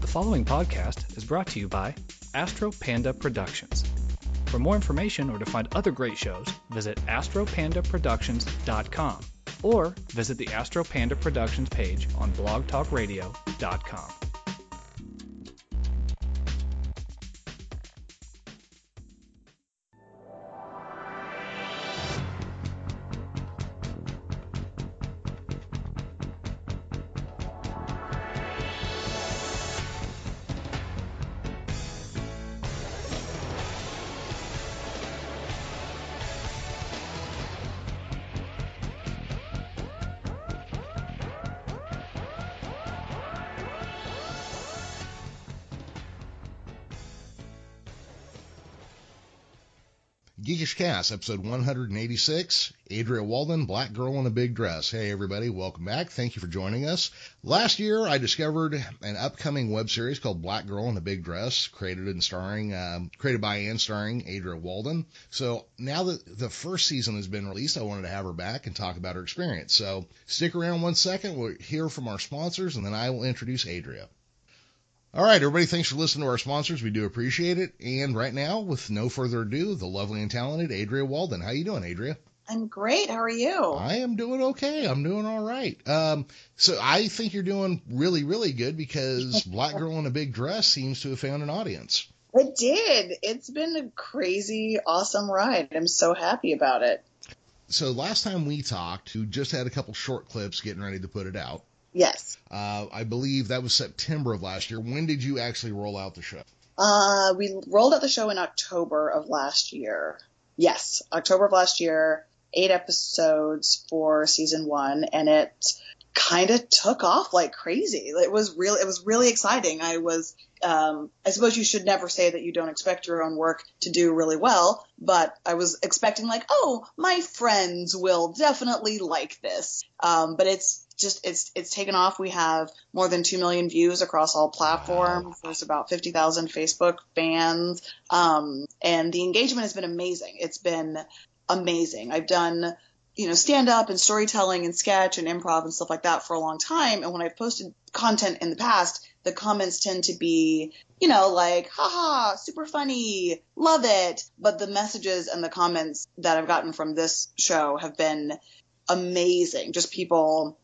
The following podcast is brought to you by Astro Panda Productions. For more information or to find other great shows, visit astropandaproductions.com or visit the Astro Panda Productions page on blogtalkradio.com. Episode 186. Aydrea Walden, Black Girl in a Big Dress. Hey, everybody, welcome back. Thank you for joining us. Last year, I discovered an upcoming web series called Black Girl in a Big Dress, created and starring, um, created by and starring Aydrea Walden. So now that the first season has been released, I wanted to have her back and talk about her experience. So stick around one second. We'll hear from our sponsors, and then I will introduce Aydrea. All right, everybody, thanks for listening to our sponsors. We do appreciate it. And right now, with no further ado, the lovely and talented Aydrea Walden. How you doing, Aydrea? I'm great. How are you? I am doing okay. I'm doing all right. Um, so I think you're doing really, really good because Black Girl in a Big Dress seems to have found an audience. It did. It's been a crazy, awesome ride. I'm so happy about it. So last time we talked, we just had a couple short clips getting ready to put it out. Yes. Uh, I believe that was September of last year. When did you actually roll out the show? Uh, we rolled out the show in October of last year. Yes, October of last year. Eight episodes for season one, and it kind of took off like crazy. It was really, it was really exciting. I was, um, I suppose you should never say that you don't expect your own work to do really well, but I was expecting like, oh, my friends will definitely like this. Um, but it's just it's it's taken off. We have more than two million views across all platforms. There's about fifty thousand Facebook fans, um, and the engagement has been amazing. It's been amazing. I've done you know stand up and storytelling and sketch and improv and stuff like that for a long time. And when I've posted content in the past, the comments tend to be you know like haha super funny love it but the messages and the comments that i've gotten from this show have been amazing just people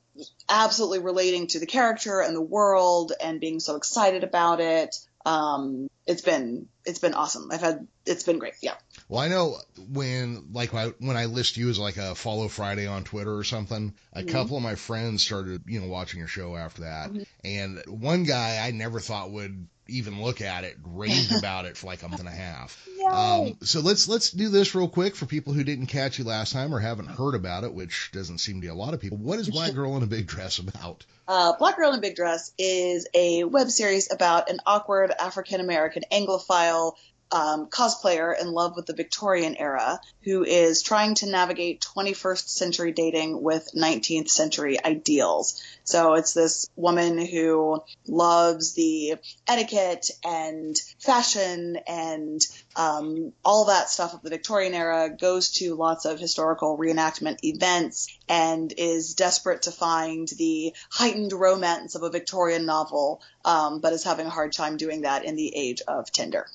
absolutely relating to the character and the world and being so excited about it. Um, it's been it's been awesome. I've had it's been great. Yeah. Well, I know when like when I list you as like a follow Friday on Twitter or something, a mm-hmm. couple of my friends started you know watching your show after that, mm-hmm. and one guy I never thought would even look at it, raved about it for like a month and a half. Um, so let's let's do this real quick for people who didn't catch you last time or haven't heard about it, which doesn't seem to be a lot of people. What is Black Girl in a Big Dress about? Uh, Black Girl in a Big Dress is a web series about an awkward African American Anglophile um, cosplayer in love with the Victorian era who is trying to navigate 21st century dating with 19th century ideals. So it's this woman who loves the etiquette and fashion and um, all that stuff of the Victorian era, goes to lots of historical reenactment events, and is desperate to find the heightened romance of a Victorian novel, um, but is having a hard time doing that in the age of Tinder.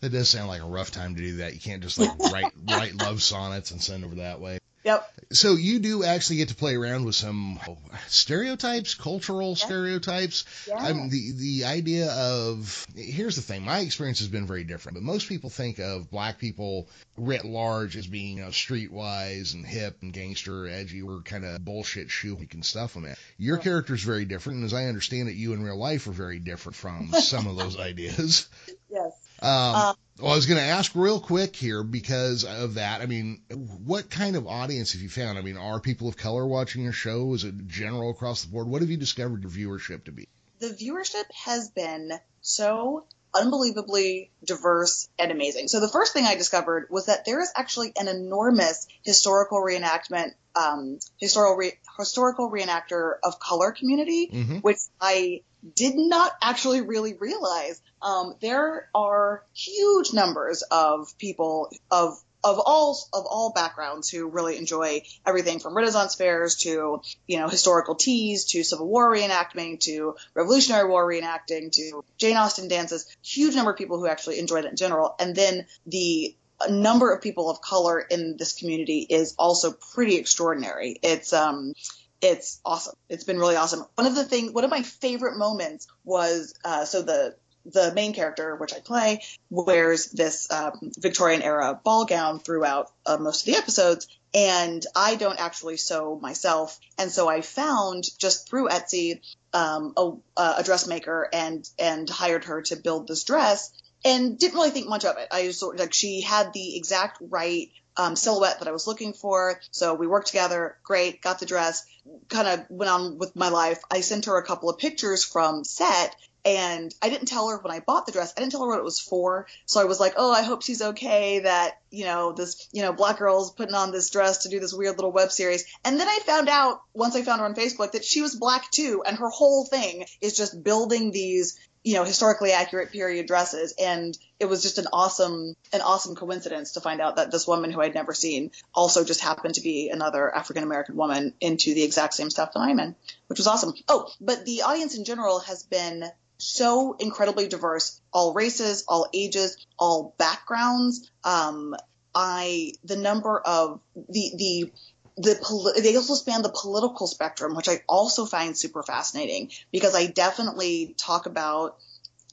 That does sound like a rough time to do that. You can't just like write write love sonnets and send over that way. Yep. So you do actually get to play around with some stereotypes, cultural yeah. stereotypes. Yeah. I mean, the the idea of here's the thing. My experience has been very different, but most people think of black people writ large as being you know, streetwise and hip and gangster, edgy, or kind of bullshit shoe you can stuff them in. Your yeah. character is very different, and as I understand it, you in real life are very different from some of those ideas. Yes. Um, uh, well, I was going to ask real quick here because of that. I mean, what kind of audience have you found? I mean, are people of color watching your show? Is it general across the board? What have you discovered your viewership to be? The viewership has been so unbelievably diverse and amazing. So the first thing I discovered was that there is actually an enormous historical reenactment, um, historical re- historical reenactor of color community, mm-hmm. which I did not actually really realize. Um, there are huge numbers of people of of all of all backgrounds who really enjoy everything from Renaissance fairs to you know historical teas to Civil War reenactment to Revolutionary War reenacting to Jane Austen dances. Huge number of people who actually enjoy that in general, and then the number of people of color in this community is also pretty extraordinary. It's um it's awesome. It's been really awesome. One of the things, one of my favorite moments was uh, so the the main character, which I play, wears this um, Victorian era ball gown throughout uh, most of the episodes, and I don't actually sew myself, and so I found just through Etsy um, a, a dressmaker and and hired her to build this dress, and didn't really think much of it. I just like she had the exact right um, silhouette that I was looking for. So we worked together. Great. Got the dress. Kind of went on with my life. I sent her a couple of pictures from set and I didn't tell her when I bought the dress. I didn't tell her what it was for. So I was like, oh, I hope she's okay that, you know, this, you know, black girl's putting on this dress to do this weird little web series. And then I found out, once I found her on Facebook, that she was black too. And her whole thing is just building these, you know, historically accurate period dresses. And it was just an awesome, an awesome coincidence to find out that this woman who I'd never seen also just happened to be another African American woman into the exact same stuff that I'm in, which was awesome. Oh, but the audience in general has been so incredibly diverse, all races, all ages, all backgrounds. Um, I the number of the the the they also span the political spectrum, which I also find super fascinating because I definitely talk about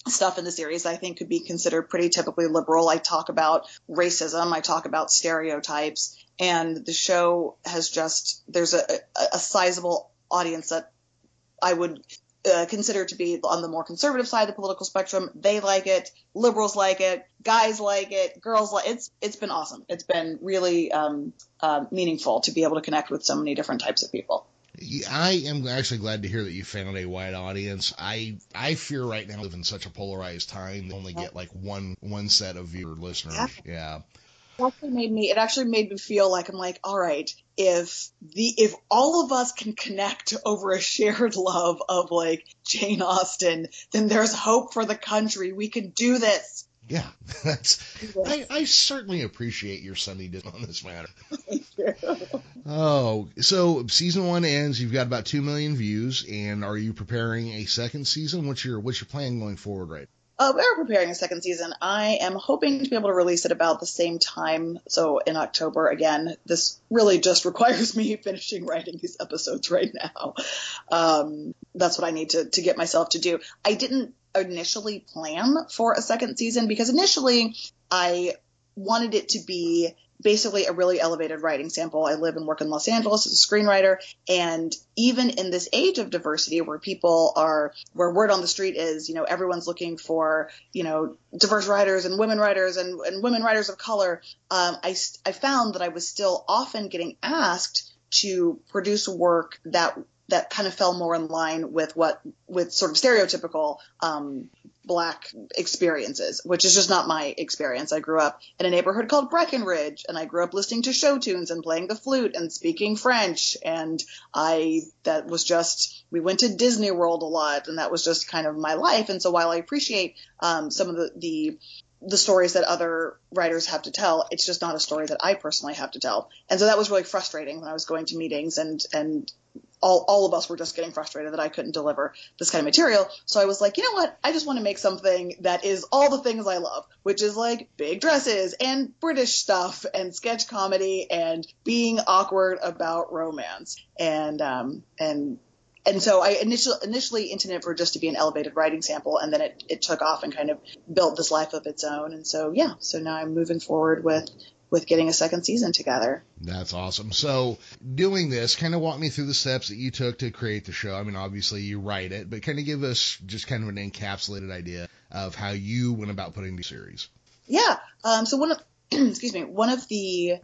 stuff in the series I think could be considered pretty typically liberal. I talk about racism, I talk about stereotypes, and the show has just there's a, a, a sizable audience that I would uh, considered to be on the more conservative side of the political spectrum. They like it, liberals like it, guys like it, girls like it's. It's been awesome. It's been really um, uh, meaningful to be able to connect with so many different types of people. I am actually glad to hear that you found a wide audience. I I fear right now live in such a polarized time. only get like one one set of viewer listeners. Yeah. yeah actually made me it actually made me feel like I'm like, all right, if the if all of us can connect over a shared love of like Jane Austen, then there's hope for the country. We can do this. Yeah, that's. I, I certainly appreciate your sunnyness on this matter. Oh, so season one ends. You've got about two million views, and are you preparing a second season? What's your what's your plan going forward, right? Uh, we are preparing a second season. I am hoping to be able to release it about the same time. So in October again. This really just requires me finishing writing these episodes right now. Um, that's what I need to to get myself to do. I didn't initially plan for a second season because initially I wanted it to be basically a really elevated writing sample. I live and work in Los Angeles as a screenwriter, and even in this age of diversity, where people are, where word on the street is, you know, everyone's looking for, you know, diverse writers and women writers and, and women writers of color. Um, I I found that I was still often getting asked to produce work that that kind of fell more in line with what with sort of stereotypical um, black experiences, which is just not my experience. I grew up in a neighborhood called Breckenridge, and I grew up listening to show tunes and playing the flute and speaking French. And I, that was just, we went to Disney World a lot, and that was just kind of my life. And so while I appreciate um, some of the, the the stories that other writers have to tell. It's just not a story that I personally have to tell. And so that was really frustrating when I was going to meetings and, and all, all of us were just getting frustrated that I couldn't deliver this kind of material. So I was like, you know what? I just want to make something that is all the things I love, which is like big dresses and British stuff and sketch comedy and being awkward about romance. And, um, and, and so I initially initially intended for just to be an elevated writing sample, and then it, it took off and kind of built this life of its own. And so yeah, so now I'm moving forward with with getting a second season together. That's awesome. So, doing this, kind of walk me through the steps that you took to create the show. I mean, obviously you write it, but kind of give us just kind of an encapsulated idea of how you went about putting the series. Yeah. Um, so one of, excuse me, one of the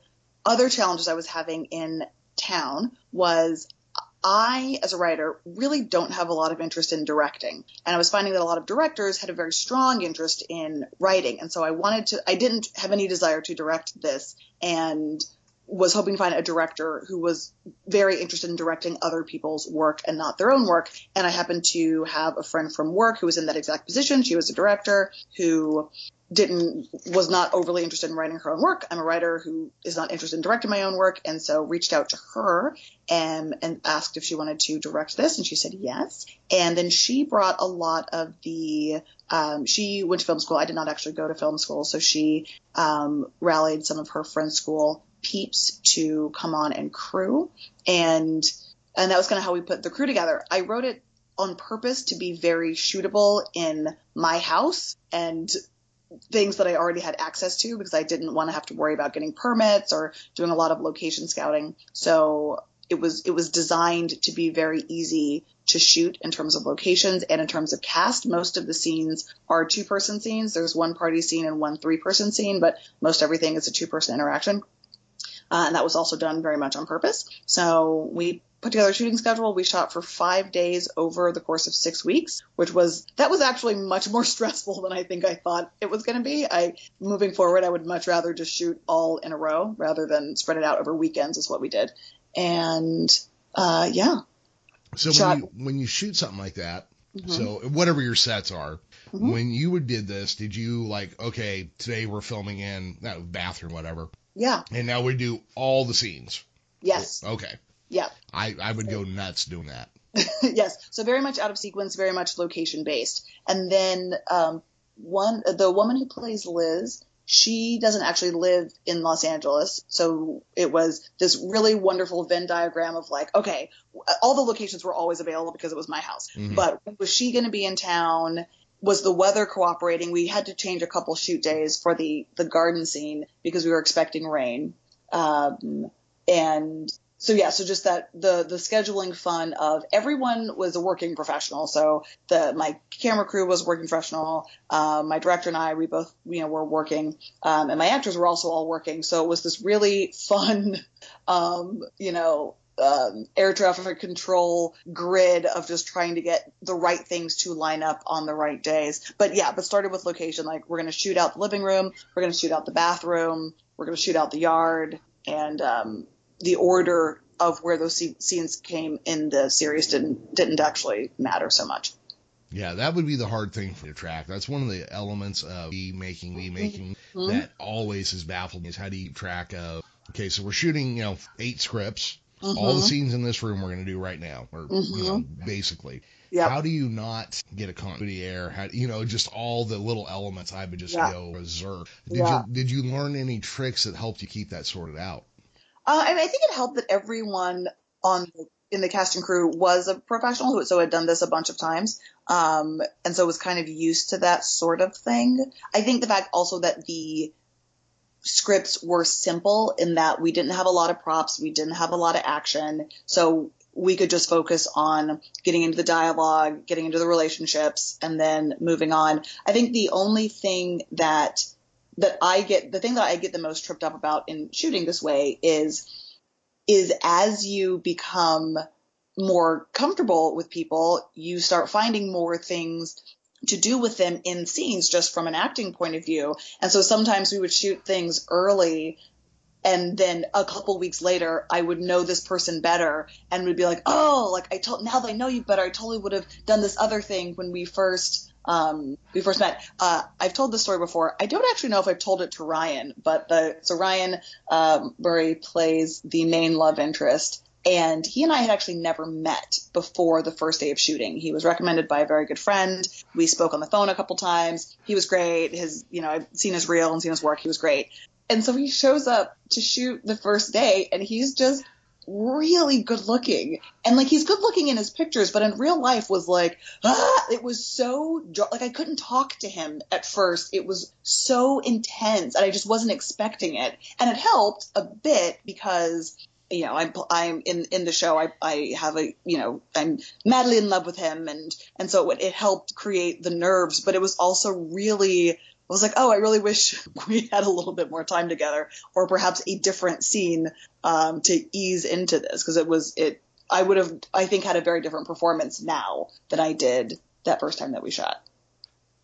other challenges I was having in town was I, as a writer, really don't have a lot of interest in directing. And I was finding that a lot of directors had a very strong interest in writing. And so I wanted to, I didn't have any desire to direct this. And was hoping to find a director who was very interested in directing other people's work and not their own work. And I happened to have a friend from work who was in that exact position. She was a director who didn't was not overly interested in writing her own work. I'm a writer who is not interested in directing my own work, and so reached out to her and and asked if she wanted to direct this, and she said yes. And then she brought a lot of the. Um, she went to film school. I did not actually go to film school, so she um, rallied some of her friends' school peeps to come on and crew, and and that was kind of how we put the crew together. I wrote it on purpose to be very shootable in my house and things that I already had access to because I didn't want to have to worry about getting permits or doing a lot of location scouting. So it was it was designed to be very easy to shoot in terms of locations and in terms of cast. Most of the scenes are two person scenes. There's one party scene and one three person scene, but most everything is a two person interaction. Uh, and that was also done very much on purpose. So we put together a shooting schedule. We shot for five days over the course of six weeks, which was that was actually much more stressful than I think I thought it was going to be. I moving forward, I would much rather just shoot all in a row rather than spread it out over weekends. Is what we did, and uh, yeah. So shot, when you when you shoot something like that, mm-hmm. so whatever your sets are, mm-hmm. when you did this, did you like okay today we're filming in that bathroom whatever? Yeah. And now we do all the scenes. Yes. Okay. Yeah. I, I would go nuts doing that. yes. So very much out of sequence, very much location based. And then um, one the woman who plays Liz, she doesn't actually live in Los Angeles. So it was this really wonderful Venn diagram of like, okay, all the locations were always available because it was my house. Mm-hmm. But was she going to be in town? Was the weather cooperating? We had to change a couple shoot days for the the garden scene because we were expecting rain. Um, and so yeah, so just that the the scheduling fun of everyone was a working professional. So the my camera crew was working professional. Um, my director and I, we both you know were working, um, and my actors were also all working. So it was this really fun, um, you know, um, air traffic control grid of just trying to get the right things to line up on the right days. But yeah, but started with location. Like we're going to shoot out the living room, we're going to shoot out the bathroom, we're going to shoot out the yard, and um, the order of where those scenes came in the series didn't didn't actually matter so much. Yeah, that would be the hard thing for the track. That's one of the elements of me making, me making mm-hmm. that always has baffled me is how do you keep track of, okay, so we're shooting, you know, eight scripts, mm-hmm. all the scenes in this room we're going to do right now, or, mm-hmm. you know, mm-hmm. basically. Yep. How do you not get a continuity error? How, you know, just all the little elements I would just yeah. go berserk. Did yeah. you, did you learn any tricks that helped you keep that sorted out? Uh, I, mean, I think it helped that everyone on the, in the cast and crew was a professional who so had done this a bunch of times, um, and so was kind of used to that sort of thing. I think the fact also that the scripts were simple in that we didn't have a lot of props, we didn't have a lot of action, so we could just focus on getting into the dialogue, getting into the relationships, and then moving on. I think the only thing that that I get the thing that I get the most tripped up about in shooting this way is is as you become more comfortable with people, you start finding more things to do with them in scenes just from an acting point of view. And so sometimes we would shoot things early and then a couple weeks later I would know this person better and would be like, "Oh, like I told now that I know you better, I totally would have done this other thing when we first um, we first met. Uh, I've told this story before. I don't actually know if I've told it to Ryan, but the, so Ryan um, Murray plays the main love interest, and he and I had actually never met before the first day of shooting. He was recommended by a very good friend. We spoke on the phone a couple times. He was great. His, you know, I've seen his reel and seen his work. He was great. And so he shows up to shoot the first day, and he's just really good looking and like he's good looking in his pictures but in real life was like ah it was so like i couldn't talk to him at first it was so intense and i just wasn't expecting it and it helped a bit because you know i'm i'm in in the show i i have a you know i'm madly in love with him and and so it, it helped create the nerves but it was also really I was like, oh, I really wish we had a little bit more time together, or perhaps a different scene um, to ease into this, because it was it. I would have, I think, had a very different performance now than I did that first time that we shot.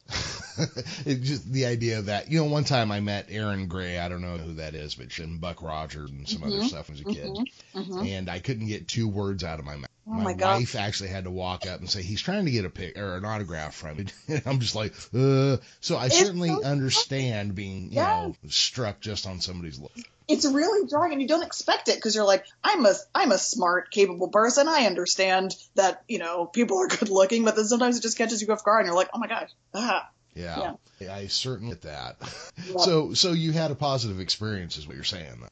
it just the idea that you know one time I met Erin Gray. I don't know who that is, but and Buck Rogers and some other Mhm. stuff as a kid, Mhm. and I couldn't get two words out of my mouth. Oh my God. wife actually had to walk up and say he's trying to get a pic or an autograph from me. I'm just like, uh. So I It's certainly so understand being you Yes. know struck just on somebody's look. It's really jarring, and you don't expect it because you're like, I'm a I'm a smart, capable person. I understand that you know people are good looking, but then sometimes it just catches you off guard, and you're like, oh my gosh, ah. Yeah, I certainly get that. Yeah. So so you had a positive experience, is what you're saying. Yeah,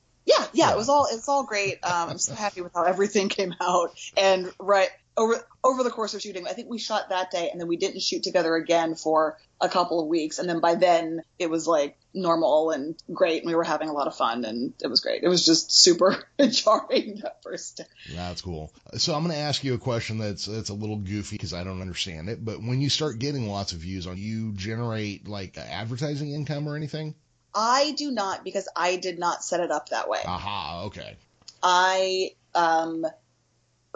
yeah, it was all it's all great. Um, I'm so happy with how everything came out. And right over over the course of shooting, I think we shot that day, and then we didn't shoot together again for a couple of weeks. And then by then, it was like normal and great, and we were having a lot of fun, and it was great. It was just super jarring that first day. That's cool. So I'm going to ask you a question that's that's a little goofy because I don't understand it. But when you start getting lots of views on, you generate like advertising income or anything? I do not because I did not set it up that way. Aha, okay. I um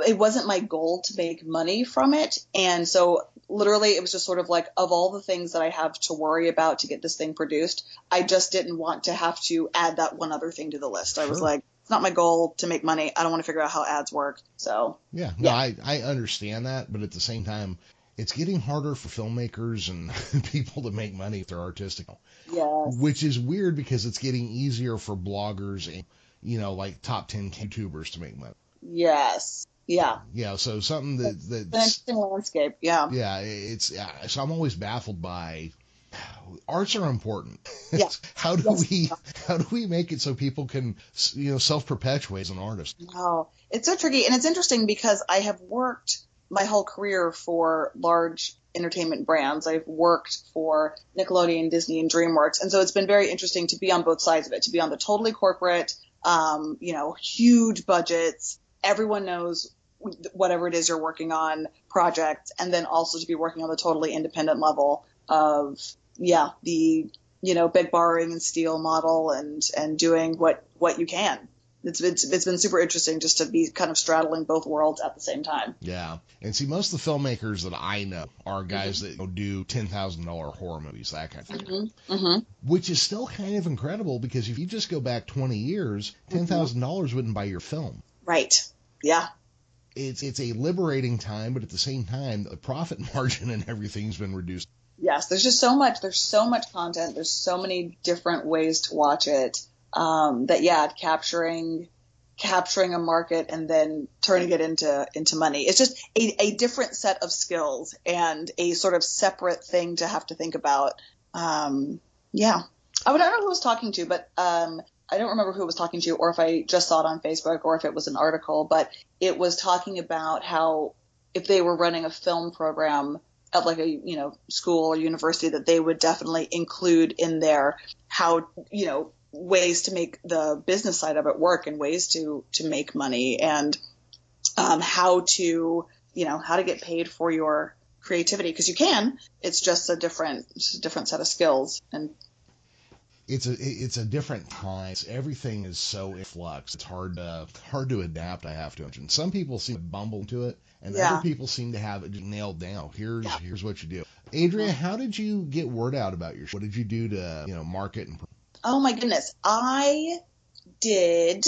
it wasn't my goal to make money from it and so literally it was just sort of like of all the things that I have to worry about to get this thing produced I just didn't want to have to add that one other thing to the list I was like it's not my goal to make money I don't want to figure out how ads work so Yeah, no, Yeah. I I understand that, but at the same time, it's getting harder for filmmakers and people to make money if they're artistic, yes which is weird because it's getting easier for bloggers and you know like top ten YouTubers to make money. yes yeah Yeah, so something that it's an that's interesting landscape yeah yeah, it's yeah, so I'm always baffled by arts are important. Yeah. how do Yes. we how do we make it so people can you know self perpetuate as an artist? Wow. It's so tricky. And it's interesting because I have worked my whole career for large entertainment brands. I've worked for Nickelodeon, Disney, and DreamWorks. And so it's been very interesting to be on both sides of it, to be on the totally corporate, um, you know, huge budgets. Everyone knows whatever it is you're working on project. And then also to be working on the totally independent level of, yeah, the, you know, big borrowing and steal model and, and doing what, what you can it's, it's it's been super interesting just to be kind of straddling both worlds at the same time. Yeah, and see, most of the filmmakers that I know are guys mm-hmm. that you know, do ten thousand dollar horror movies, that kind of thing. Mm-hmm. mm-hmm. Which is still kind of incredible because if you just go back twenty years, mm-hmm. ten thousand dollars wouldn't buy your film. Right. Yeah. It's it's a liberating time, but at the same time, the profit margin and everything's been reduced. Yes. There's just so much. There's so much content. There's so many different ways to watch it. Um, that yeah, capturing capturing a market and then turning it into into money. It's just a, a different set of skills and a sort of separate thing to have to think about. Um, yeah. I, would, I don't know who I was talking to, but um, I don't remember who I was talking to or if I just saw it on Facebook or if it was an article, but it was talking about how if they were running a film program at like a you know school or university that they would definitely include in there how you know ways to make the business side of it work and ways to to make money and um, how to you know how to get paid for your creativity because you can it's just a different it's a different set of skills and It's a it's a different time. Everything is so in flux. It's hard to hard to adapt. I have to imagine. Some people seem to bumble to it, and Yeah. other people seem to have it nailed down. Here's Yeah. here's what you do. Aydrea, how did you get word out about your show? What did you do to you know market and oh my goodness i did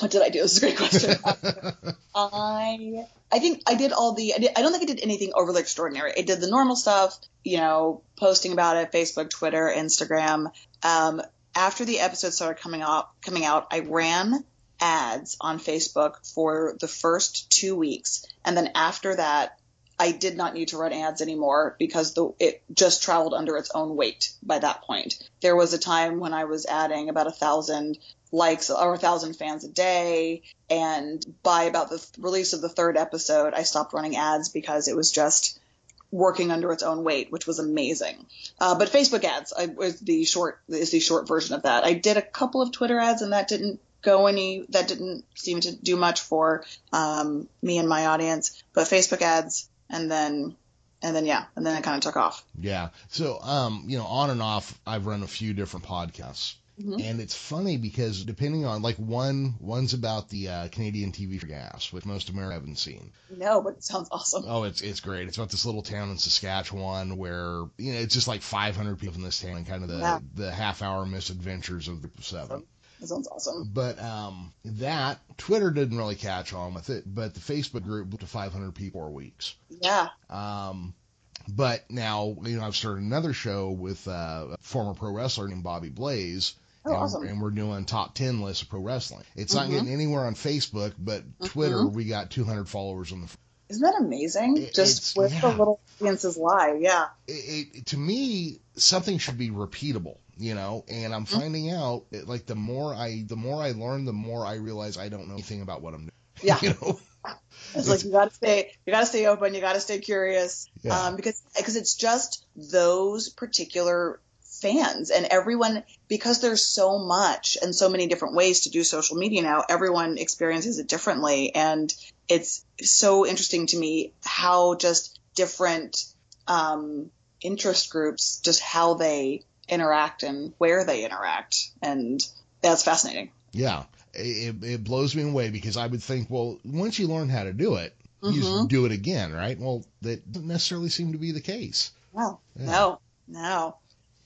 what did i do this is a great question I I think I did all the I, did, I don't think I did anything overly extraordinary. I did the normal stuff, you know, posting about it, Facebook, Twitter, Instagram. Um, after the episode started coming out, coming out, I ran ads on Facebook for the first two weeks, and then after that, I did not need to run ads anymore because the it just traveled under its own weight by that point. There was a time when I was adding about a thousand likes or a thousand fans a day, and by about the th- release of the third episode, I stopped running ads because it was just working under its own weight, which was amazing. Uh, but Facebook ads I, was the short is the short version of that. I did a couple of Twitter ads, and that didn't go any that didn't seem to do much for um, me and my audience. But Facebook ads, and then and then yeah, and then it kind of took off. Yeah. So, um, you know, on and off, I've run a few different podcasts. Mhm. And it's funny because depending on like one one's about the uh, Canadian TV Corner Gas, which most Americans haven't seen. No, but it sounds awesome. Oh, it's it's great. It's about this little town in Saskatchewan where you know it's just like 500 people in this town and kind of the Yeah. the half hour misadventures of the seven. That sounds awesome. But um, that Twitter didn't really catch on with it, but the Facebook group to 500 people for weeks. Yeah. Um, but now you know I've started another show with uh, a former pro wrestler named Bobby Blaze. Oh, and, awesome. and we're doing top 10 lists of pro wrestling. It's not Mhm. getting anywhere on Facebook, but Twitter, we got 200 followers on the Isn't that amazing? It- Just with the yeah. little audiences lie. Yeah. it, it, to me, something should be repeatable, you know. And I'm Mm-hmm. finding out, it, like the more I, the more I learn, the more I realize I don't know anything about what I'm doing. Yeah. you know. It's like you gotta stay, you gotta stay open, you gotta stay curious, Yeah. um, because because it's just those particular fans and everyone because there's so much and so many different ways to do social media now. Everyone experiences it differently, and it's so interesting to me how just different um, interest groups, just how they interact and where they interact, and that's fascinating. Yeah, it, it blows me away because I would think, well, once you learn how to do it, you just do it again, right? Well, that doesn't necessarily seem to be the case. No, Yeah. no, no.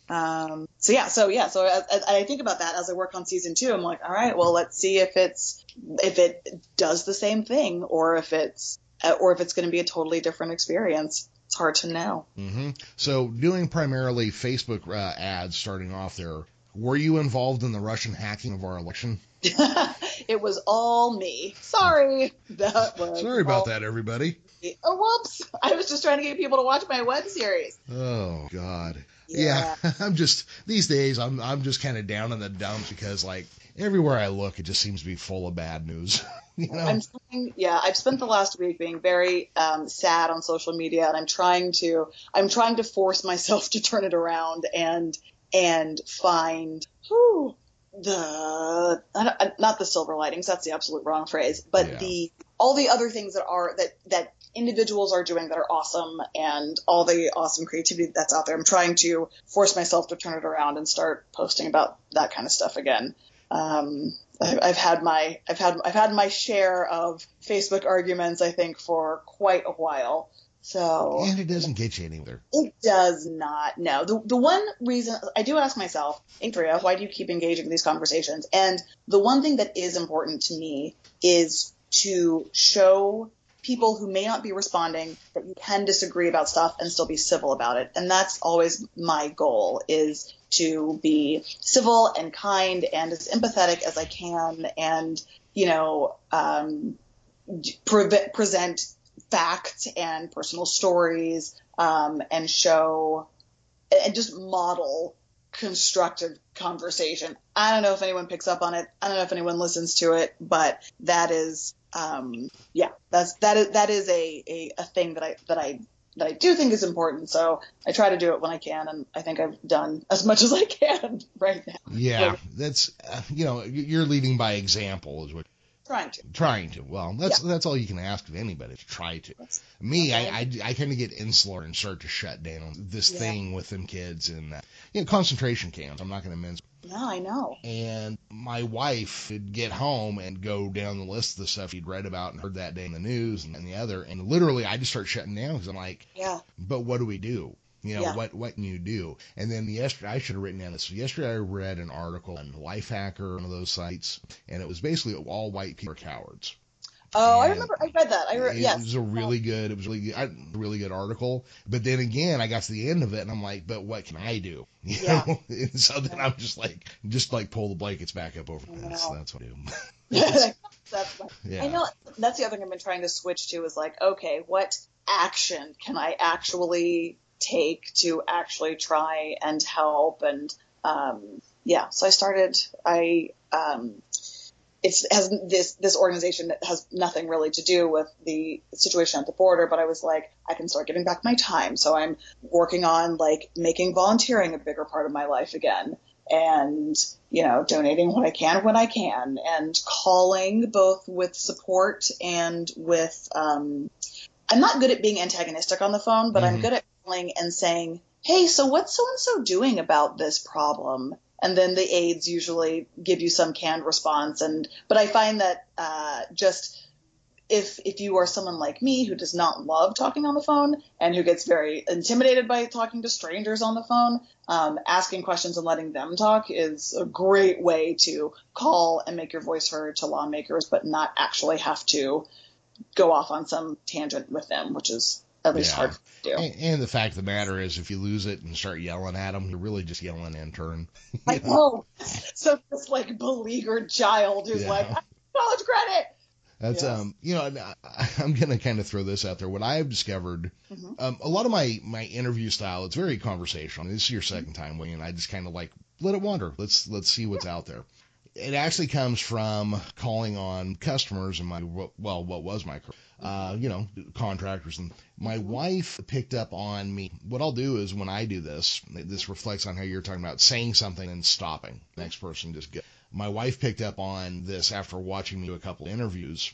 Um, so yeah, so yeah, so as, as I think about that as I work on season two, I'm like, all right, well, let's see if it's if it does the same thing or if it's uh, or if it's going to be a totally different experience. It's hard to know. hmm So, doing primarily Facebook uh, ads starting off there, were you involved in the Russian hacking of our election? it was all me. Sorry. That was Sorry about that, everybody. me. Oh, whoops! I was just trying to get people to watch my web series. Oh God. Yeah, I'm just these days I'm I'm just kind of down in the dumps because like everywhere I look it just seems to be full of bad news. you know. I'm trying, yeah, I've spent the last week being very um, sad on social media, and I'm trying to, I'm trying to force myself to turn it around and and find whew, the don't- the silver linings. That's the absolute wrong phrase, but Yeah. the all the other things that are that that individuals are doing that are awesome, and all the awesome creativity that's out there. I'm trying to force myself to turn it around and start posting about that kind of stuff again. Um, I- I've had my I've had I've had my share of Facebook arguments I think for quite a while. So and it doesn't get you anywhere. it does not. No. The the one reason I do ask myself, Aydrea, why do you keep engaging in these conversations? And the one thing that is important to me is to show people who may not be responding that you can disagree about stuff and still be civil about it. And that's always my goal is to be civil and kind and as empathetic as I can and, you know, um, pre- present fact and personal stories um, and show and just model constructive conversation. I don't know if anyone picks up on it. I don't know if anyone listens to it, but that is um, yeah, that's that is that is a, a, a thing that I that I that I do think is important. So I try to do it when I can, and I think I've done as much as I can right now. Yeah, that's uh, you know you're leading by example is what Trying to. trying to. Well, that's that's all you can ask of anybody to try to. That's- Me, Okay. I, I, I kind of get insular and start to shut down this Yeah. thing with them kids and uh, you know concentration camps. I'm not going to mince. No, I know. And my wife would get home and go down the list of the stuff she'd read about and heard that day in the news and, and the other, and literally I just start shutting down because I'm like, Yeah. but what do we do? You know, Yeah. what what can you do? And then yesterday, I should have written down this. Yesterday, I read an article on Lifehacker, one of those sites, and it was basically all white people are cowards. Oh, I remember. I read that. I re- it yes. was a really good. It was really I- really good article. But then again, I got to the end of it, and I'm like, but what can I do? You Yeah. know? and so then I'm just like, just like pull the blankets back up over. I That's, that's what I do. that's my, Yeah. I know that's the other thing I've been trying to switch to is like, okay, what action can I actually take to actually try and help? And um, yeah, so I started. I um, it's has this this organization that has nothing really to do with the situation at the border, but I was like, I can start giving back my time. So I'm working on like making volunteering a bigger part of my life again and you know donating what i can when i can and calling both with support and with um, i'm not good at being antagonistic on the phone but i'm Mhm. good at calling and saying hey so what's so and so doing about this problem and then the aides usually give you some canned response. And but I find that uh, just if if you are someone like me who does not love talking on the phone and who gets very intimidated by talking to strangers on the phone, um, asking questions and letting them talk is a great way to call and make your voice heard to lawmakers, but not actually have to go off on some tangent with them, which is at least Yeah. hard to do. And, and the fact of the matter is, if you lose it and start yelling at them, you're really just yelling in turn. I know. So this like beleaguered child who's Yeah. like, "I need college credit. That's Yes. um, you know, I, I'm gonna kind of throw this out there. What I've discovered, Mhm. um, a lot of my my interview style, it's very conversational. This is your second time, William. I just kind of like let it wander. Let's let's see what's out there. It actually comes from calling on customers and my well, what was my uh, you know, contractors and my wife picked up on me. What I'll do is when I do this, this reflects on how you're talking about saying something and stopping. Next person just go. My wife picked up on this after watching me do a couple interviews.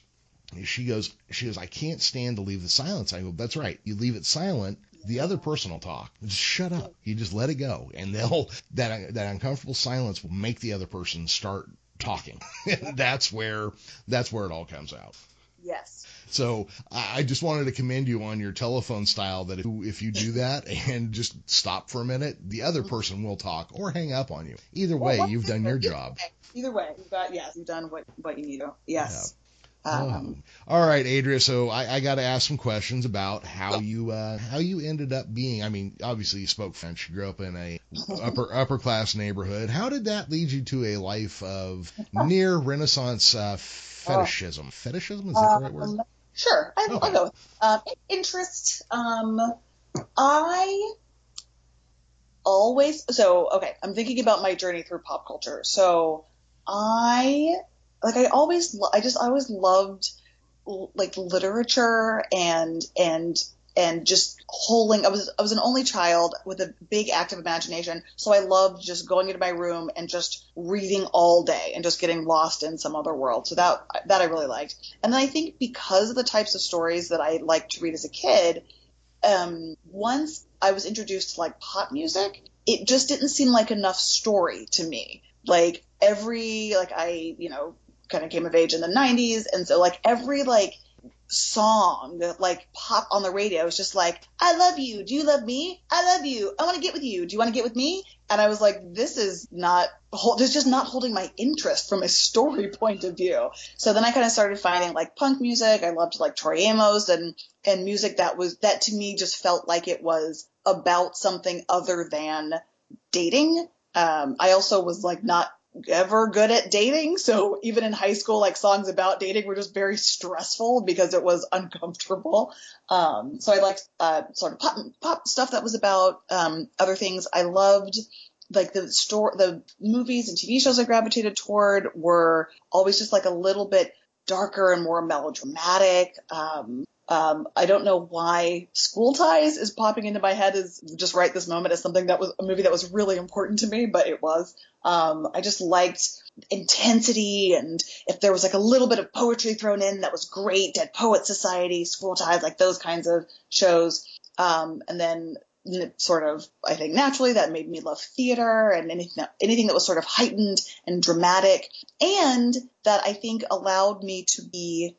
She goes, she goes, I can't stand to leave the silence. I go, that's right. You leave it silent. The other person will talk. Just shut up. You just let it go, and they'll that that uncomfortable silence will make the other person start talking. that's where that's where it all comes out. Yes. So I just wanted to commend you on your telephone style that if, if you do that and just stop for a minute, the other person will talk or hang up on you. Either way, Well, you've done your job. Either way, you've got yes, you've done what what you need to. Yes. Um, Oh. All right, Aydrea. So I, I got to ask some questions about how you uh, how you ended up being. I mean, obviously you spoke French. You grew up in a upper upper class neighborhood. How did that lead you to a life of near Renaissance uh, fetishism? Fetishism is that the right word? Sure, I, Okay. I'll go. Um, interest. Um, I always so okay. I'm thinking about my journey through pop culture. So I like I always I just I always loved like literature and and and just holding I was I was an only child with a big active imagination so I loved just going into my room and just reading all day and just getting lost in some other world. So that that I really liked. And then I think because of the types of stories that I liked to read as a kid um once I was introduced to like pop music it just didn't seem like enough story to me. Like every like I you know kind of came of age in the 90s and so like every like song like pop on the radio. Was just like I love you. Do you love me? I love you. I want to get with you. Do you want to get with me? And I was like this is not hold it's just not holding my interest from a story point of view. So then I kind of started finding like punk music. I loved like Tori Amos and and music that was that to me just felt like it was about something other than dating. Um, I also was like not ever good at dating. So even in high school, like songs about dating were just very stressful because it was uncomfortable. Um, so I liked uh, sort of pop, pop stuff that was about um, other things. I loved like the store, the movies and TV shows I gravitated toward were always just like a little bit darker and more melodramatic. Um, um, I don't know why School Ties is popping into my head as just right this moment as something that was a movie that was really important to me, but it was. Um, I just liked intensity and if there was like a little bit of poetry thrown in, that was great. Dead Poet Society, School Ties, like those kinds of shows. Um, and then sort of, I think naturally that made me love theater and anything that, anything that was sort of heightened and dramatic and that I think allowed me to be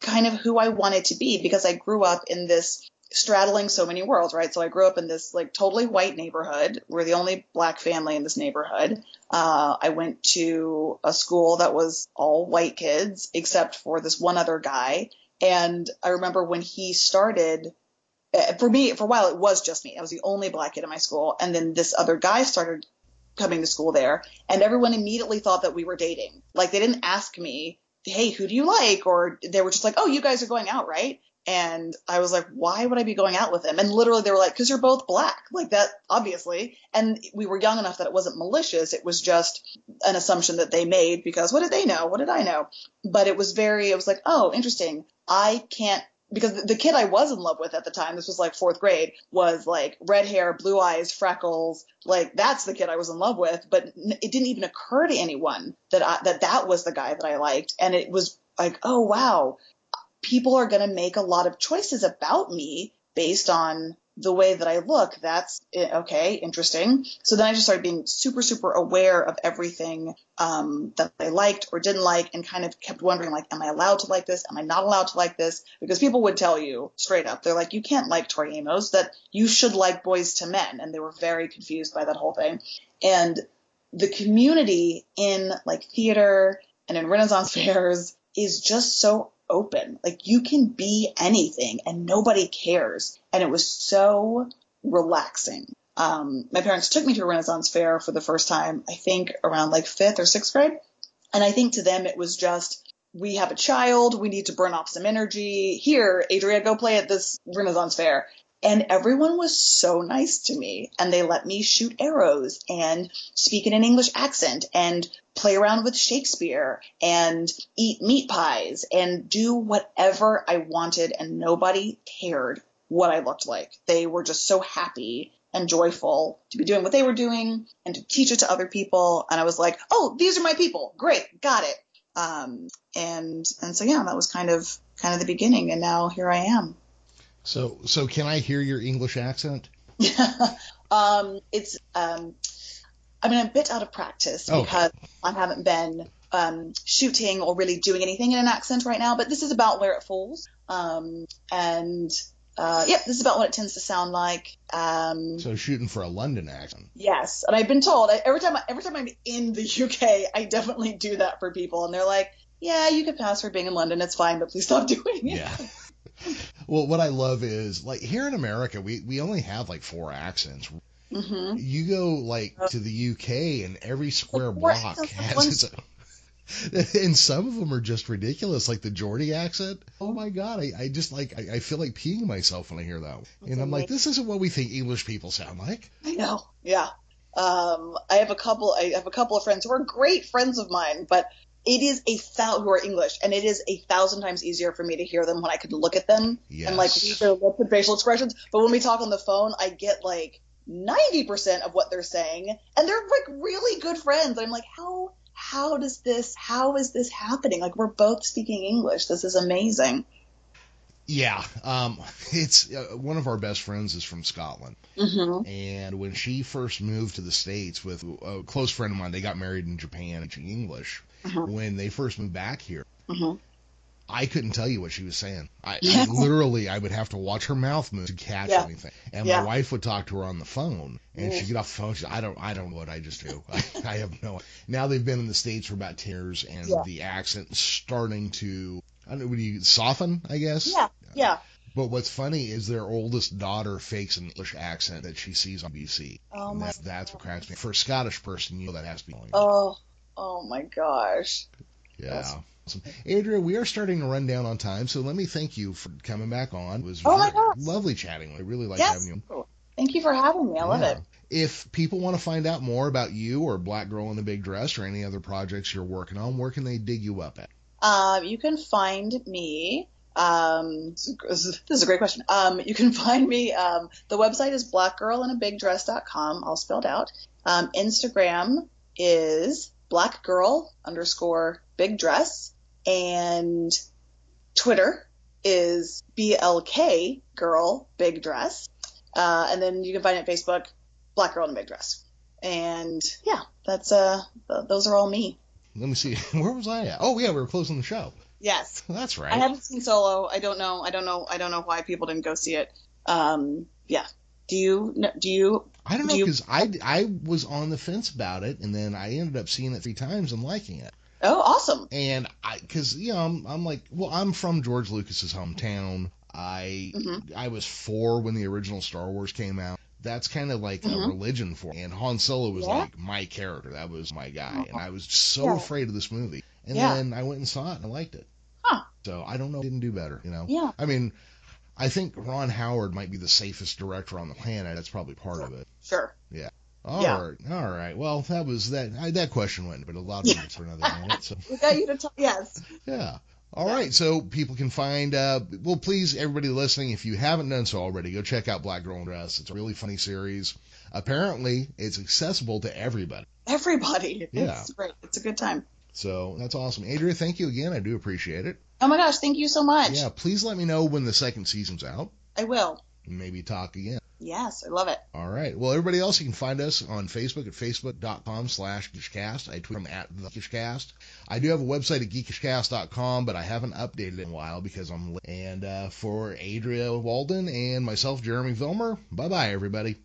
kind of who I wanted to be because I grew up in this straddling so many worlds, right? So I grew up in this like totally white neighborhood. We're the only black family in this neighborhood. Uh, I went to a school that was all white kids except for this one other guy. And I remember when he started, uh, for me, for a while, it was just me. I was the only black kid in my school. And then this other guy started coming to school there and everyone immediately thought that we were dating. Like they didn't ask me, Hey, who do you like? Or they were just like, Oh, you guys are going out, right? And I was like, why would I be going out with him? And literally they were like, cause you're both black. Like that, obviously. And we were young enough that it wasn't malicious. It was just an assumption that they made because what did they know? What did I know? But it was very, it was like, oh, interesting. I can't, because the kid I was in love with at the time, this was like fourth grade, was like red hair, blue eyes, freckles. Like that's the kid I was in love with. But it didn't even occur to anyone that I, that that was the guy that I liked. And it was like, oh wow, people are going to make a lot of choices about me based on the way that I look, that's eh, okay, interesting. So then I just started being super, super aware of everything um, that I liked or didn't like, and kind of kept wondering, like, am I allowed to like this? Am I not allowed to like this? Because people would tell you straight up, they're like, you can't like Tori Amos, that you should like Boyz II Men, and they were very confused by that whole thing. And the community in like theater and in Renaissance fairs is just so open. Like you can be anything and nobody cares. And it was so relaxing. Um, my parents took me to a Renaissance fair for the first time, I think around like fifth or sixth grade. And I think to them it was just, we have a child, we need to burn off some energy. Here, Aydrea, go play at this Renaissance fair. And everyone was so nice to me and they let me shoot arrows and speak in an English accent and play around with Shakespeare and eat meat pies and do whatever I wanted and nobody cared what I looked like. They were just so happy and joyful to be doing what they were doing and to teach it to other people. And I was like, oh, these are my people. Great. Got it. Um, and, and so yeah, that was kind of, kind of the beginning. And now here I am. So, so can I hear your English accent? um, it's, um, I mean, I'm a bit out of practice Okay. because I haven't been um, shooting or really doing anything in an accent right now, but this is about where it falls. Um, and uh, yep, this is about what it tends to sound like. Um, So shooting for a London accent. yes, and I've been told I- every time every time I'm in the UK, I definitely do that for people, and they're like, "Yeah, you could pass for being in London. It's fine, but please stop doing it." Yeah. Well, what I love is like here in America, we we only have like four accents. hmm You go like to the UK, and every square block has one- its own. And some of them are just ridiculous, like the Geordie accent. Oh my god, I, I just like I, I feel like peeing myself when I hear that. And I'm like, this isn't what we think English people sound like. I know. Yeah. Um, I have a couple. I have a couple of friends who are great friends of mine, but it is a thou who are English, and it is a thousand times easier for me to hear them when I could look at them and like read their lips and facial expressions. But when we talk on the phone, I get like ninety percent of what they're saying, and they're like really good friends. I'm like, how how does this how is this happening? Like we're both speaking English. This is amazing. Yeah, um, it's uh, one of our best friends is from Scotland, hmm and when she first moved to the states with a close friend of mine, they got married in Japan, teaching English. Mhm. When they first moved back here, hmm I couldn't tell you what she was saying. I, Yeah. I literally, I would have to watch her mouth move to catch Yeah. anything. And Yeah. my wife would talk to her on the phone, and Ooh. she'd get off the phone. She'd, I don't, I don't know what I just do. I, I have no. Now they've been in the states for about ten years, and the accent's starting to, I don't know, would you soften? I guess. Yeah. Yeah. But what's funny is their oldest daughter fakes an English accent that she sees on BC. Oh and my. that's, that's what cracks me. For a Scottish person, you know that has to be. annoying. Oh. Oh my gosh. Yeah. Awesome. Awesome. Aydrea, we are starting to run down on time, so let me thank you for coming back on. It was Oh my gosh. lovely chatting. I really like yes. having you. Thank you for having me. I love it. If people want to find out more about you or Black Girl in a Big Dress or any other projects you're working on, where can they dig you up at? Um, you can find me. Um, this is this is a great question. Um, you can find me. Um, the website is blackgirlinabigdress.com, all spelled out. Um, Instagram is blackgirl underscore big dress, and Twitter is blk girl big dress. Uh, and then you can find it Facebook, Black Girl in a Big Dress. And yeah, that's uh, th- those are all me. Let me see. Where was I at? Oh, yeah, we were closing the show. Yes. That's right. I haven't seen Solo. I don't know. I don't know. I don't know why people didn't go see it. Um, yeah. Do you? Do you? I don't do know because I, I was on the fence about it, and then I ended up seeing it three times and liking it. Oh, awesome. And I, because you know, I'm, I'm like, well, I'm from George Lucas's hometown. I, Mhm. I was four when the original Star Wars came out. That's kind of like a Mhm. religion for me. And Han Solo was Yeah. like my character. That was my guy. And I was so Yeah. afraid of this movie. And Yeah. then I went and saw it and I liked it. Huh. So I don't know. Didn't do better. You know. Yeah. I mean, I think Ron Howard might be the safest director on the planet. That's probably part of it. Sure. All Yeah. right, all right. Well, that was that. I, that question went, but a lot of Yeah. minutes for another minute. So We got you to talk. Yes. yeah. All right, so people can find. Uh, well, please, everybody listening, if you haven't done so already, go check out Black Girl in Dress. It's a really funny series. Apparently, it's accessible to everybody. Everybody. Yeah. It's great. It's a good time. So that's awesome. Aydrea, thank you again. I do appreciate it. Oh my gosh. Thank you so much. Yeah, please let me know when the second season's out. I will. maybe talk again. Yes, I love it. All right. Well, everybody else, you can find us on Facebook at facebook.com slash geekishcast. I tweet them at the geekishcast. I do have a website at geekishcast.com, but I haven't updated it in a while because I'm, and, uh, for Aydrea Walden and myself, Jeremy Vilmer, bye bye, everybody.